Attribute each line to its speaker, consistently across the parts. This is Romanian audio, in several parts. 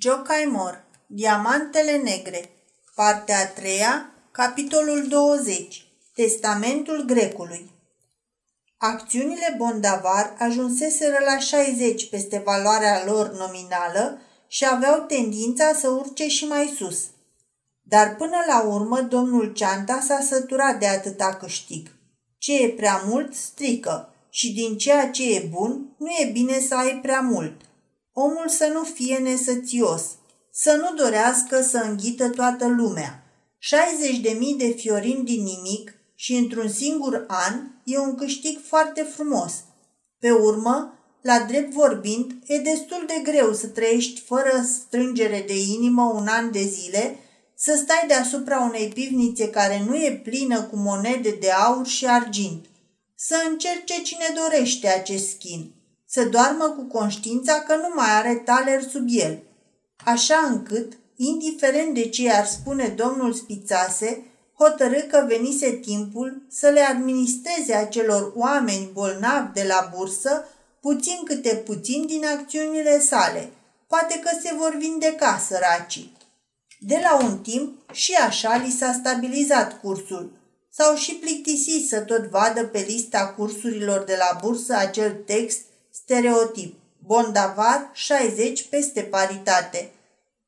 Speaker 1: Joe Caimor, Diamantele Negre, partea a treia, capitolul 20, Testamentul Grecului. Acțiunile Bondavar ajunseseră la 60 peste valoarea lor nominală și aveau tendința să urce și mai sus. Dar până la urmă, domnul Ceanta s-a săturat de atâta câștig. Ce e prea mult, strică, și din ceea ce e bun, nu e bine să ai prea mult – omul să nu fie nesățios, să nu dorească să înghită toată lumea. 60 de mii de fiorini din nimic și într-un singur an e un câștig foarte frumos. Pe urmă, la drept vorbind, e destul de greu să trăiești fără strângere de inimă un an de zile, să stai deasupra unei pivnițe care nu e plină cu monede de aur și argint. Să încerce cine dorește acest schimb să doarmă cu conștiința că nu mai are taler sub el, așa încât, indiferent de ce ar spune domnul Spițase, hotărâ că venise timpul să le administreze acelor oameni bolnavi de la bursă puțin câte puțin din acțiunile sale. Poate că se vor vindeca săracii. De la un timp și așa li s-a stabilizat cursul. S-au și plictisit să tot vadă pe lista cursurilor de la bursă acel text Stereotip. Bondavar 60 peste paritate.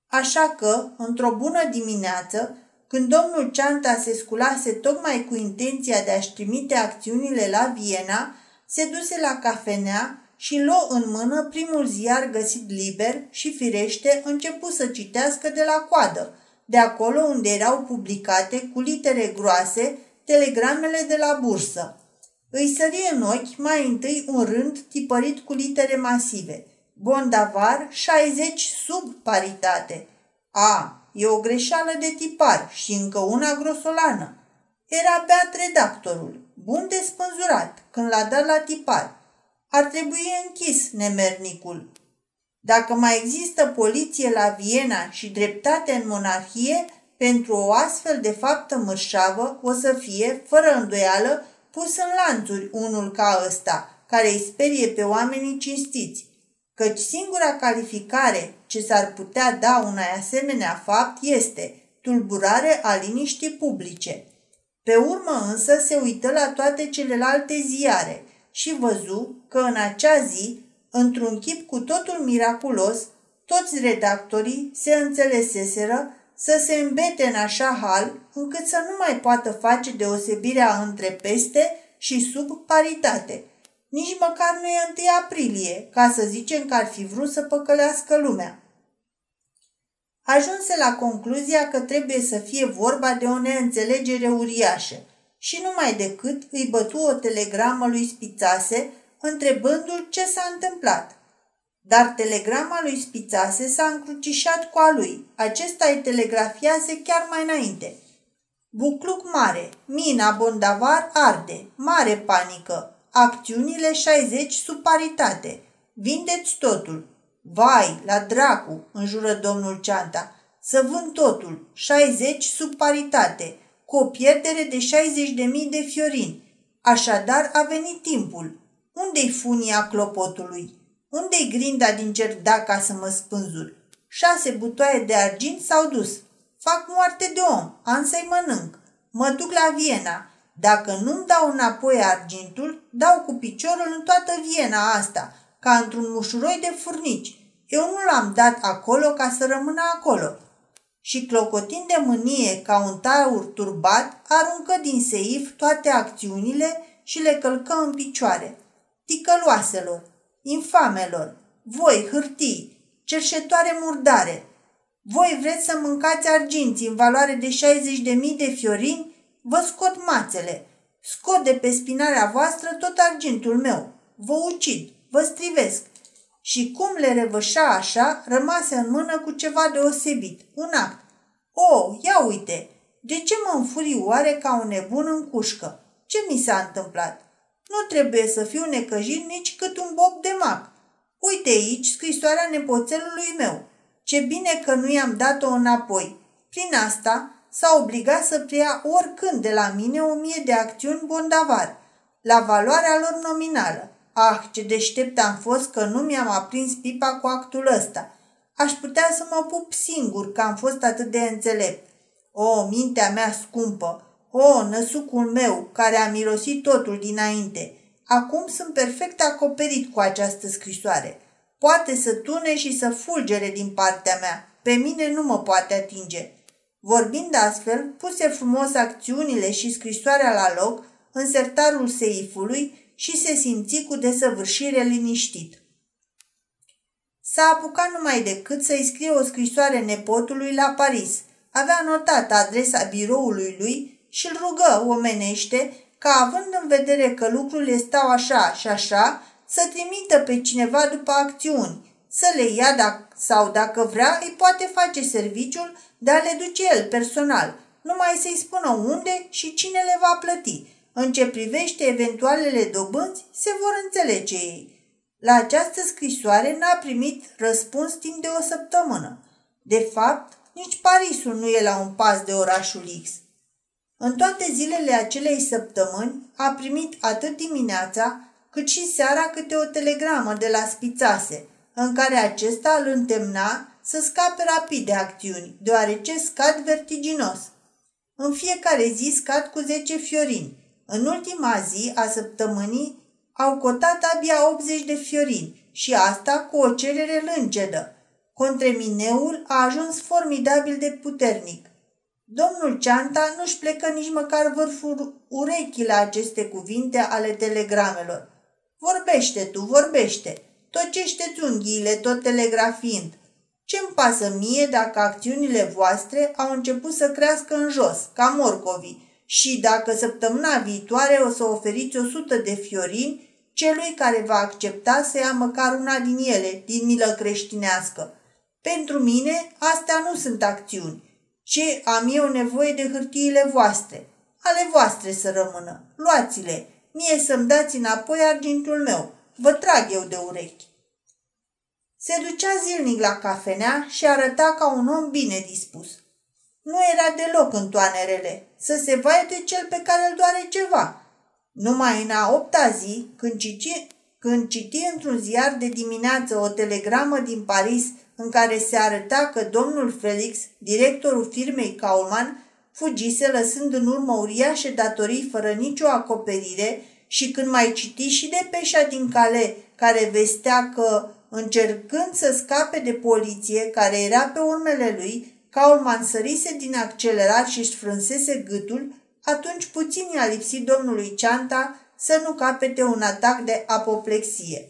Speaker 1: Așa că, într-o bună dimineață, când domnul Ceanta se sculase tocmai cu intenția de a-și trimite acțiunile la Viena, se duse la cafenea și luă în mână primul ziar găsit liber și firește începu să citească de la coadă, de acolo unde erau publicate cu litere groase telegramele de la bursă. Îi sări în ochi mai întâi un rând tipărit cu litere masive. Bondavar 60 sub paritate. A, e o greșeală de tipar și încă una grosolană. Era beat redactorul, bun de spânzurat, când l-a dat la tipar. Ar trebui închis nemernicul. Dacă mai există poliție la Viena și dreptate în monarhie, pentru o astfel de faptă mărșavă o să fie, fără îndoială, pus în lanțuri unul ca ăsta, care îi sperie pe oamenii cinstiți, căci singura calificare ce s-ar putea da unei asemenea fapt este tulburare a liniștii publice. Pe urmă însă se uită la toate celelalte ziare și văzu că în acea zi, într-un chip cu totul miraculos, toți redactorii se înțeleseseră să se îmbete în așa hal încât să nu mai poată face deosebirea între peste și sub paritate. Nici măcar nu e 1 aprilie, ca să zicem că ar fi vrut să păcălească lumea. Ajunse la concluzia că trebuie să fie vorba de o neînțelegere uriașă și numai decât îi bătu o telegramă lui Spițase întrebându-l ce s-a întâmplat. Dar telegrama lui Spițase s-a încrucișat cu a lui. Acesta îi telegrafiase chiar mai înainte. Bucluc mare, mina bondavar arde, mare panică, acțiunile 60 sub paritate. Vindeți totul. Vai, la dracu, înjură domnul Ceanta. Să vând totul, 60 sub paritate, cu o pierdere de 60.000 de fiorini. Așadar a venit timpul. Unde-i funia clopotului? Unde-i grinda din da ca să mă spânzur? Șase butoaie de argint s-au dus. Fac moarte de om, am să-i mănânc. Mă duc la Viena. Dacă nu-mi dau înapoi argintul, dau cu piciorul în toată Viena asta, ca într-un mușuroi de furnici. Eu nu l-am dat acolo ca să rămână acolo. Și clocotind de mânie ca un taur turbat, aruncă din seif toate acțiunile și le călcă în picioare. Ticăloaselor, infamelor, voi, hârtii, cerșetoare murdare, voi vreți să mâncați arginți în valoare de 60.000 de fiorini? Vă scot mațele, scot de pe spinarea voastră tot argintul meu, vă ucid, vă strivesc. Și cum le revășa așa, rămase în mână cu ceva deosebit, un act. O, oh, ia uite, de ce mă înfuri oare ca un nebun în cușcă? Ce mi s-a întâmplat? Nu trebuie să fiu necăjit nici cât un bob de mac. Uite aici scrisoarea nepoțelului meu. Ce bine că nu i-am dat-o înapoi. Prin asta s-a obligat să preia oricând de la mine o mie de acțiuni bondavar, la valoarea lor nominală. Ah, ce deștept am fost că nu mi-am aprins pipa cu actul ăsta. Aș putea să mă pup singur că am fost atât de înțelept. O, mintea mea scumpă! O, năsucul meu, care a mirosit totul dinainte! Acum sunt perfect acoperit cu această scrisoare. Poate să tune și să fulgere din partea mea. Pe mine nu mă poate atinge. Vorbind astfel, puse frumos acțiunile și scrisoarea la loc în sertarul seifului și se simți cu desăvârșire liniștit. S-a apucat numai decât să-i scrie o scrisoare nepotului la Paris. Avea notat adresa biroului lui și îl rugă omenește ca având în vedere că lucrurile stau așa și așa, să trimită pe cineva după acțiuni, să le ia dacă, sau dacă vrea, îi poate face serviciul de a le duce el personal, numai să-i spună unde și cine le va plăti. În ce privește eventualele dobânzi, se vor înțelege ei. La această scrisoare n-a primit răspuns timp de o săptămână. De fapt, nici Parisul nu e la un pas de orașul X. În toate zilele acelei săptămâni a primit atât dimineața cât și seara câte o telegramă de la Spițase, în care acesta îl întemna să scape rapid de acțiuni, deoarece scad vertiginos. În fiecare zi scad cu 10 fiorini. În ultima zi a săptămânii au cotat abia 80 de fiorini și asta cu o cerere lângedă. Contremineul a ajuns formidabil de puternic. Domnul Ceanta nu-și plecă nici măcar vârful urechii la aceste cuvinte ale telegramelor. Vorbește tu, vorbește, tocește-ți unghiile tot telegrafiind. Ce-mi pasă mie dacă acțiunile voastre au început să crească în jos, ca morcovii, și dacă săptămâna viitoare o să oferiți o sută de fiorini celui care va accepta să ia măcar una din ele, din milă creștinească. Pentru mine, astea nu sunt acțiuni, ci am eu nevoie de hârtiile voastre. Ale voastre să rămână. Luați-le. Mie să-mi dați înapoi argintul meu. Vă trag eu de urechi. Se ducea zilnic la cafenea și arăta ca un om bine dispus. Nu era deloc în toanerele, să se de cel pe care îl doare ceva. Numai în a opta zi, când citi, când citi într-un ziar de dimineață o telegramă din Paris în care se arăta că domnul Felix, directorul firmei Kaulman, fugise lăsând în urmă uriașe datorii fără nicio acoperire și când mai citi și de peșa din cale care vestea că, încercând să scape de poliție care era pe urmele lui, Kaulman sărise din accelerat și își frânsese gâtul, atunci puțin i-a lipsit domnului Ceanta să nu capete un atac de apoplexie.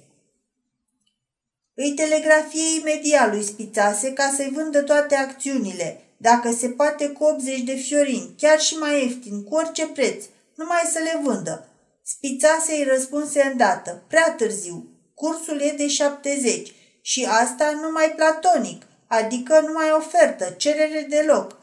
Speaker 1: Îi telegrafie imediat lui Spițase ca să-i vândă toate acțiunile, dacă se poate cu 80 de fiorini, chiar și mai ieftin, cu orice preț, numai să le vândă. Spițase îi răspunse îndată, prea târziu, cursul e de 70 și asta numai platonic, adică numai ofertă, cerere deloc.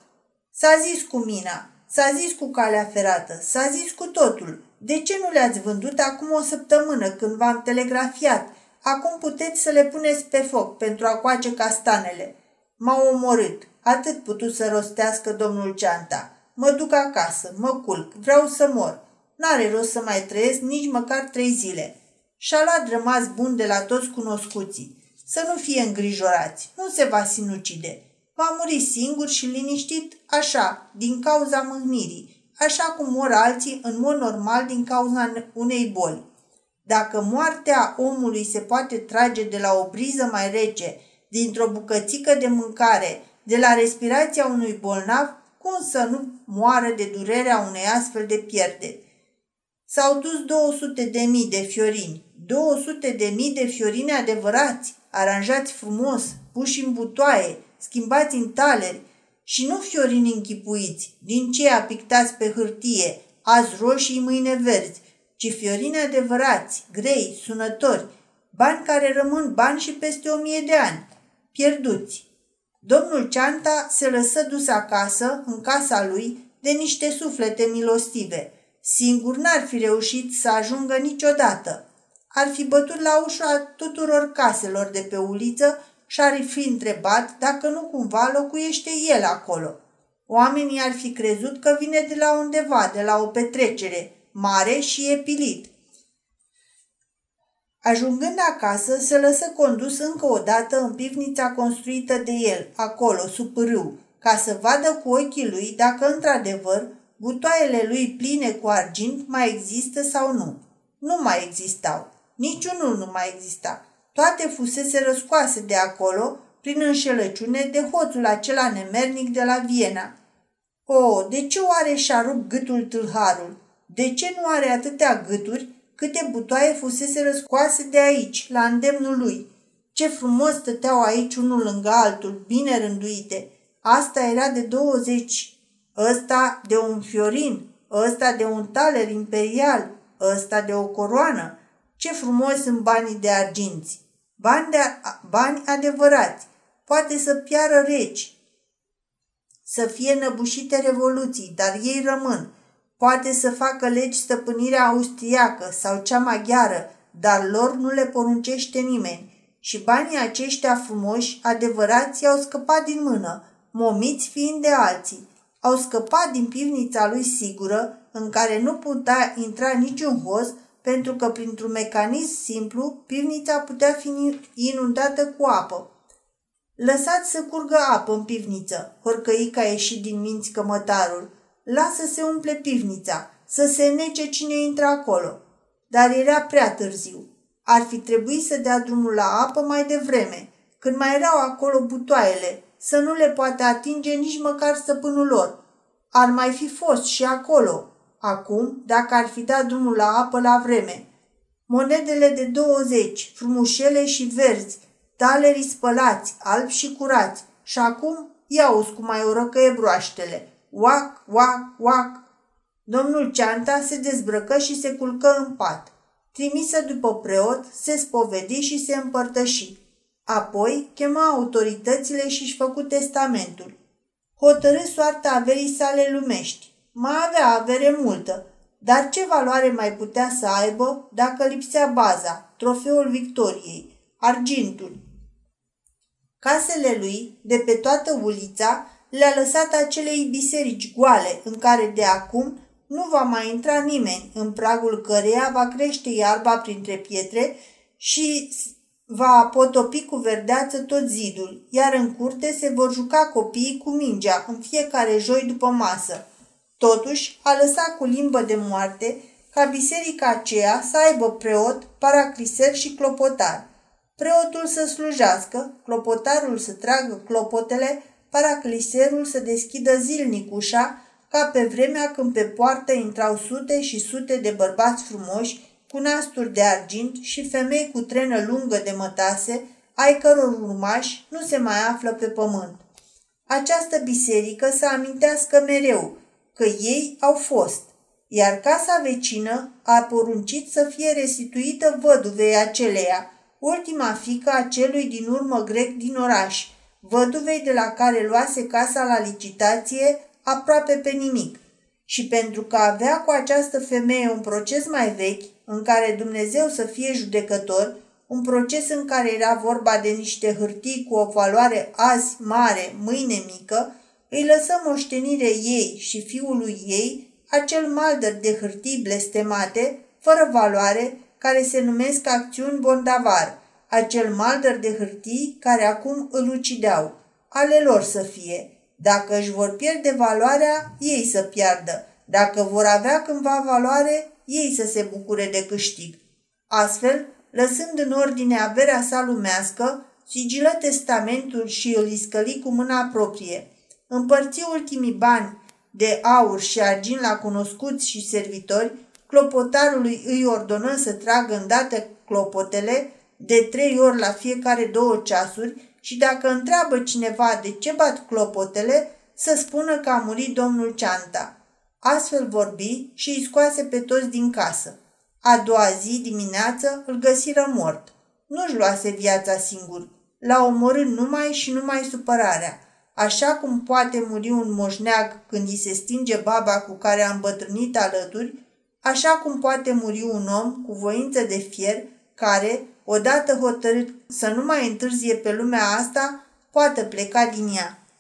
Speaker 1: S-a zis cu mina, s-a zis cu calea ferată, s-a zis cu totul. De ce nu le-ați vândut acum o săptămână când v-am telegrafiat? Acum puteți să le puneți pe foc pentru a coace castanele. M-au omorât. Atât putut să rostească domnul Ceanta. Mă duc acasă, mă culc, vreau să mor. N-are rost să mai trăiesc nici măcar trei zile. Și-a luat rămas bun de la toți cunoscuții. Să nu fie îngrijorați, nu se va sinucide. Va muri singur și liniștit așa, din cauza mâhnirii, așa cum mor alții în mod normal din cauza unei boli. Dacă moartea omului se poate trage de la o briză mai rece, dintr-o bucățică de mâncare, de la respirația unui bolnav, cum să nu moară de durerea unei astfel de pierderi? S-au dus 200 de mii de fiorini, 200 de mii de fiorini adevărați, aranjați frumos, puși în butoaie, schimbați în taleri și nu fiorini închipuiți, din ceea pictați pe hârtie, azi roșii, mâine verzi, ci fiorini adevărați, grei, sunători, bani care rămân bani și peste o mie de ani, pierduți. Domnul Ceanta se lăsă dus acasă, în casa lui, de niște suflete milostive. Singur n-ar fi reușit să ajungă niciodată. Ar fi bătut la ușa tuturor caselor de pe uliță și ar fi întrebat dacă nu cumva locuiește el acolo. Oamenii ar fi crezut că vine de la undeva, de la o petrecere, mare și epilit. Ajungând acasă, se lăsă condus încă o dată în pivnița construită de el, acolo, sub pârâu, ca să vadă cu ochii lui dacă, într-adevăr, butoaiele lui pline cu argint mai există sau nu. Nu mai existau. Niciunul nu mai exista. Toate fusese răscoase de acolo, prin înșelăciune, de hoțul acela nemernic de la Viena. O, de ce oare și-a rupt gâtul tâlharul? De ce nu are atâtea gâturi câte butoaie fusese răscoase de aici, la îndemnul lui? Ce frumos stăteau aici unul lângă altul, bine rânduite. Asta era de 20, ăsta de un fiorin, ăsta de un taler imperial, ăsta de o coroană. Ce frumos sunt banii de arginți! Bani, de, bani adevărați, poate să piară reci, să fie năbușite revoluții, dar ei rămân. Poate să facă legi stăpânirea austriacă sau cea maghiară, dar lor nu le poruncește nimeni. Și banii aceștia frumoși, adevărați, au scăpat din mână, momiți fiind de alții. Au scăpat din pivnița lui sigură, în care nu putea intra niciun host, pentru că printr-un mecanism simplu, pivnița putea fi inundată cu apă. Lăsați să curgă apă în pivniță, horcăica a ieșit din minți cămătarul. Lasă să se umple pivnița, să se nece cine intră acolo. Dar era prea târziu. Ar fi trebuit să dea drumul la apă mai devreme, când mai erau acolo butoaiele, să nu le poate atinge nici măcar stăpânul lor. Ar mai fi fost și acolo, acum, dacă ar fi dat drumul la apă la vreme. Monedele de 20, frumușele și verzi, talerii spălați, albi și curați, și acum ia-o cum mai orăcăie broaștele. Uac, uac, uac. Domnul Ceanta se dezbrăcă și se culcă în pat. Trimisă după preot, se spovedi și se împărtăși. Apoi chema autoritățile și-și făcu testamentul. Hotărâ soarta averii sale lumești. Mai avea avere multă, dar ce valoare mai putea să aibă dacă lipsea baza, trofeul victoriei, argintul? Casele lui, de pe toată ulița, le-a lăsat acelei biserici goale, în care de acum nu va mai intra nimeni, în pragul căreia va crește iarba printre pietre și va potopi cu verdeață tot zidul, iar în curte se vor juca copiii cu mingea în fiecare joi după masă. Totuși, a lăsat cu limbă de moarte ca biserica aceea să aibă preot, paracliser și clopotar. Preotul să slujească, clopotarul să tragă clopotele, paracliserul să deschidă zilnic ușa, ca pe vremea când pe poartă intrau sute și sute de bărbați frumoși, cu nasturi de argint și femei cu trenă lungă de mătase, ai căror urmași nu se mai află pe pământ. Această biserică să amintească mereu că ei au fost, iar casa vecină a poruncit să fie restituită văduvei aceleia, ultima fică a celui din urmă grec din oraș, văduvei de la care luase casa la licitație aproape pe nimic. Și pentru că avea cu această femeie un proces mai vechi, în care Dumnezeu să fie judecător, un proces în care era vorba de niște hârtii cu o valoare azi mare, mâine mică, îi lăsă moștenire ei și fiului ei acel maldăr de hârtii blestemate, fără valoare, care se numesc acțiuni bondavar, acel maldăr de hârtii care acum îl ucideau. Ale lor să fie. Dacă își vor pierde valoarea, ei să piardă. Dacă vor avea cândva valoare, ei să se bucure de câștig. Astfel, lăsând în ordine averea sa lumească, sigilă testamentul și îl iscăli cu mâna proprie. Împărți ultimii bani de aur și argint la cunoscuți și servitori, clopotarului îi ordonă să tragă îndată clopotele de trei ori la fiecare două ceasuri și dacă întreabă cineva de ce bat clopotele, să spună că a murit domnul Ceanta. Astfel vorbi și îi scoase pe toți din casă. A doua zi, dimineață, îl găsiră mort. Nu-și luase viața singur. L-a omorât numai și numai supărarea. Așa cum poate muri un moșneag când îi se stinge baba cu care a îmbătrânit alături, așa cum poate muri un om cu voință de fier care, odată hotărât să nu mai întârzie pe lumea asta, poate pleca din ea.